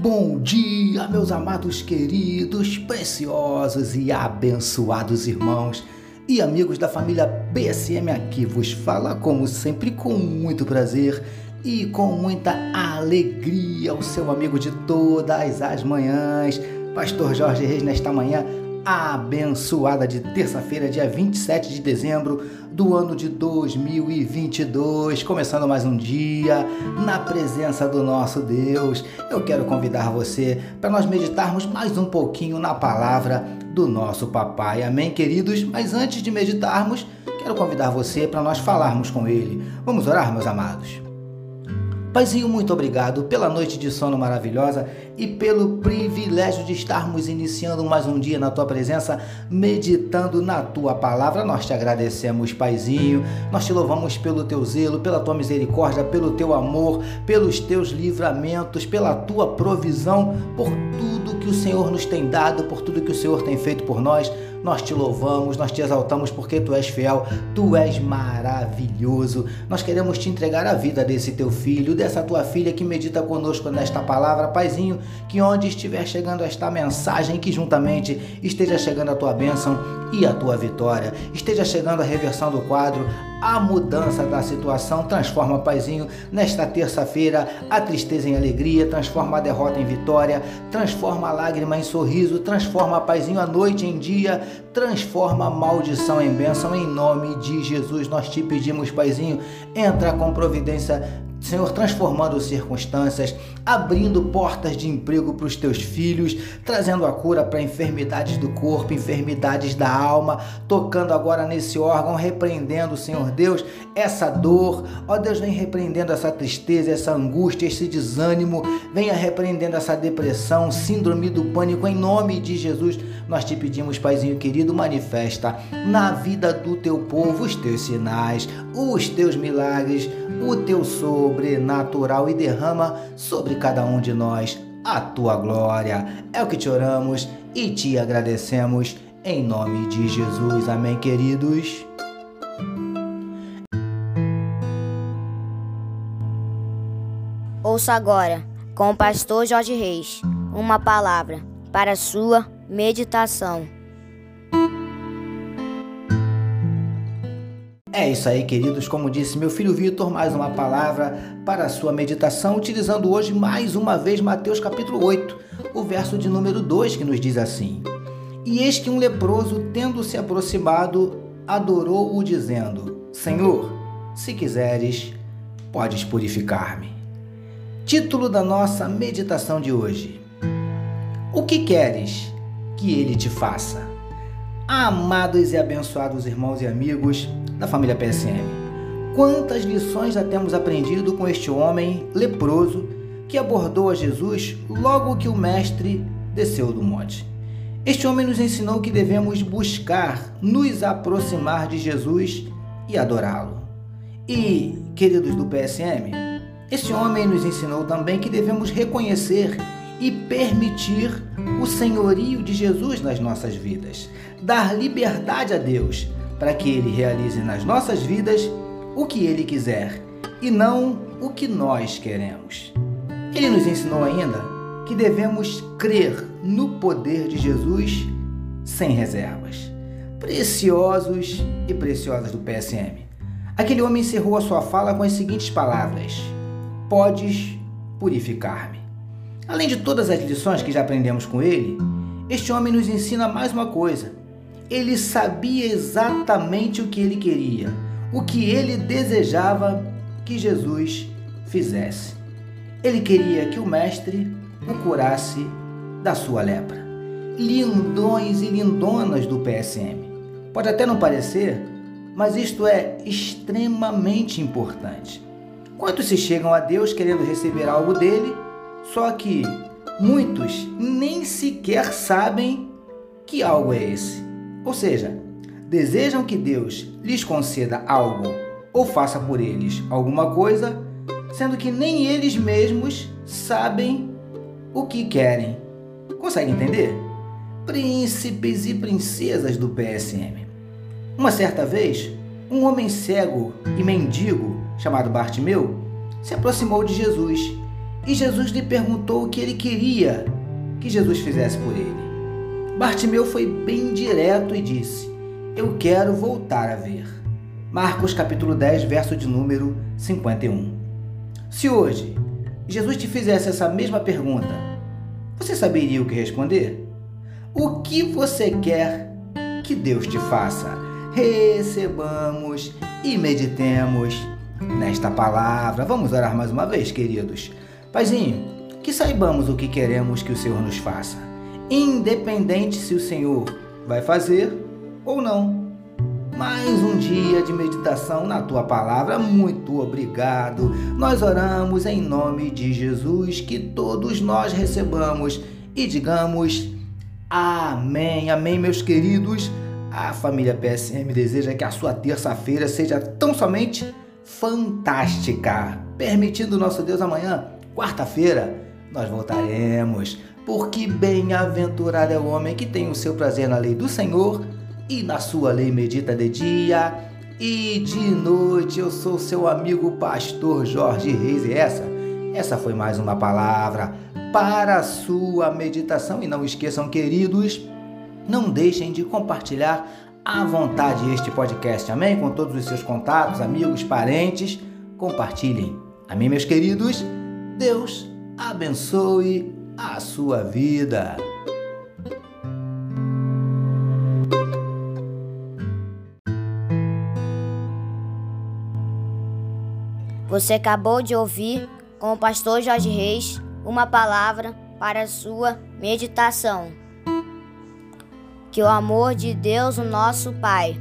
Bom dia, meus amados queridos, preciosos e abençoados irmãos e amigos da família PSM aqui vos fala, como sempre, com muito prazer e com muita alegria, o seu amigo de todas as manhãs, Pastor Jorge Reis, nesta manhã abençoada de terça-feira, dia 27 de dezembro do ano de 2022, começando mais um dia na presença do nosso Deus. Eu quero convidar você para nós meditarmos mais um pouquinho na palavra do nosso papai. Amém, queridos? Mas antes de meditarmos, quero convidar você para nós falarmos com ele. Vamos orar, meus amados. Paizinho, muito obrigado pela noite de sono maravilhosa e pelo privilégio de estarmos iniciando mais um dia na tua presença, meditando na tua palavra. Nós te agradecemos, Paizinho. Nós te louvamos pelo teu zelo, pela tua misericórdia, pelo teu amor, pelos teus livramentos, pela tua provisão, por tudo que o Senhor nos tem dado, por tudo que o Senhor tem feito por nós. Nós te louvamos, nós te exaltamos porque tu és fiel, tu és maravilhoso. Nós queremos te entregar a vida desse teu filho, dessa tua filha que medita conosco nesta palavra, Paizinho, que onde estiver chegando esta mensagem, que juntamente esteja chegando a tua bênção e a tua vitória, esteja chegando a reversão do quadro, a mudança da situação. Transforma, Paizinho, nesta terça-feira, a tristeza em alegria, transforma a derrota em vitória, transforma a lágrima em sorriso, transforma, Paizinho, a noite em dia, transforma a maldição em bênção. Em nome de Jesus, nós te pedimos, Paizinho, entra com providência Senhor, transformando circunstâncias, abrindo portas de emprego para os teus filhos, trazendo a cura para enfermidades do corpo, enfermidades da alma, tocando agora nesse órgão, repreendendo, Senhor Deus, essa dor. Ó Deus, vem repreendendo essa tristeza, essa angústia, esse desânimo, venha repreendendo essa depressão, síndrome do pânico, em nome de Jesus. Nós te pedimos, Paizinho querido, manifesta na vida do teu povo os teus sinais, os teus milagres, o teu sobrenatural e derrama sobre cada um de nós a tua glória. É o que te oramos e te agradecemos em nome de Jesus. Amém, queridos. Ouça agora, com o pastor Jorge Reis, uma palavra para sua meditação. É isso aí, queridos. Como disse meu filho Vitor, mais uma palavra para a sua meditação, utilizando hoje mais uma vez Mateus capítulo 8, o verso de número 2, que nos diz assim: E eis que um leproso, tendo se aproximado, adorou-o, dizendo: Senhor, se quiseres, podes purificar-me. Título da nossa meditação de hoje: O que queres que ele te faça? Amados e abençoados irmãos e amigos, da família PSM. Quantas lições já temos aprendido com este homem leproso que abordou a Jesus logo que o Mestre desceu do monte? Este homem nos ensinou que devemos buscar nos aproximar de Jesus e adorá-lo. E, queridos do PSM, este homem nos ensinou também que devemos reconhecer e permitir o senhorio de Jesus nas nossas vidas, dar liberdade a Deus para que Ele realize nas nossas vidas o que Ele quiser e não o que nós queremos. Ele nos ensinou ainda que devemos crer no poder de Jesus sem reservas. Preciosos e preciosas do PSM. Aquele homem encerrou a sua fala com as seguintes palavras: Podes purificar-me. Além de todas as lições que já aprendemos com ele, este homem nos ensina mais uma coisa ele sabia exatamente o que ele queria, o que ele desejava que Jesus fizesse. Ele queria que o Mestre o curasse da sua lepra. Lindões e lindonas do PSM. Pode até não parecer, mas isto é extremamente importante. Quantos se chegam a Deus querendo receber algo dele, só que muitos nem sequer sabem que algo é esse. Ou seja, desejam que Deus lhes conceda algo ou faça por eles alguma coisa, sendo que nem eles mesmos sabem o que querem. Consegue entender? Príncipes e princesas do PSM. Uma certa vez, um homem cego e mendigo chamado Bartimeu se aproximou de Jesus e Jesus lhe perguntou o que ele queria que Jesus fizesse por ele. Bartimeu foi bem direto e disse: Eu quero voltar a ver. Marcos capítulo 10, verso de número 51. Se hoje Jesus te fizesse essa mesma pergunta, você saberia o que responder? O que você quer que Deus te faça? Recebamos e meditemos nesta palavra. Vamos orar mais uma vez, queridos. Paizinho, que saibamos o que queremos que o Senhor nos faça, independente se o Senhor vai fazer ou não. Mais um dia de meditação na tua palavra. Muito obrigado. Nós oramos em nome de Jesus, que todos nós recebamos e digamos amém. Amém, meus queridos. A família PSM deseja que a sua terça-feira seja tão somente fantástica. Permitindo nosso Deus amanhã Quarta-feira nós voltaremos, porque bem-aventurado é o homem que tem o seu prazer na lei do Senhor e na sua lei medita de dia e de noite. Eu sou seu amigo pastor Jorge Reis e essa, essa foi mais uma palavra para a sua meditação. E não esqueçam, queridos, não deixem de compartilhar à vontade este podcast, amém? Com todos os seus contatos, amigos, parentes, compartilhem. Amém, meus queridos? Deus abençoe a sua vida. Você acabou de ouvir com o pastor Jorge Reis uma palavra para a sua meditação. Que o amor de Deus, o nosso Pai,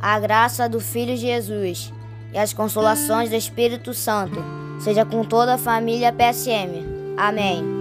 a graça do Filho Jesus e as consolações do Espírito Santo seja com toda a família PSM. Amém.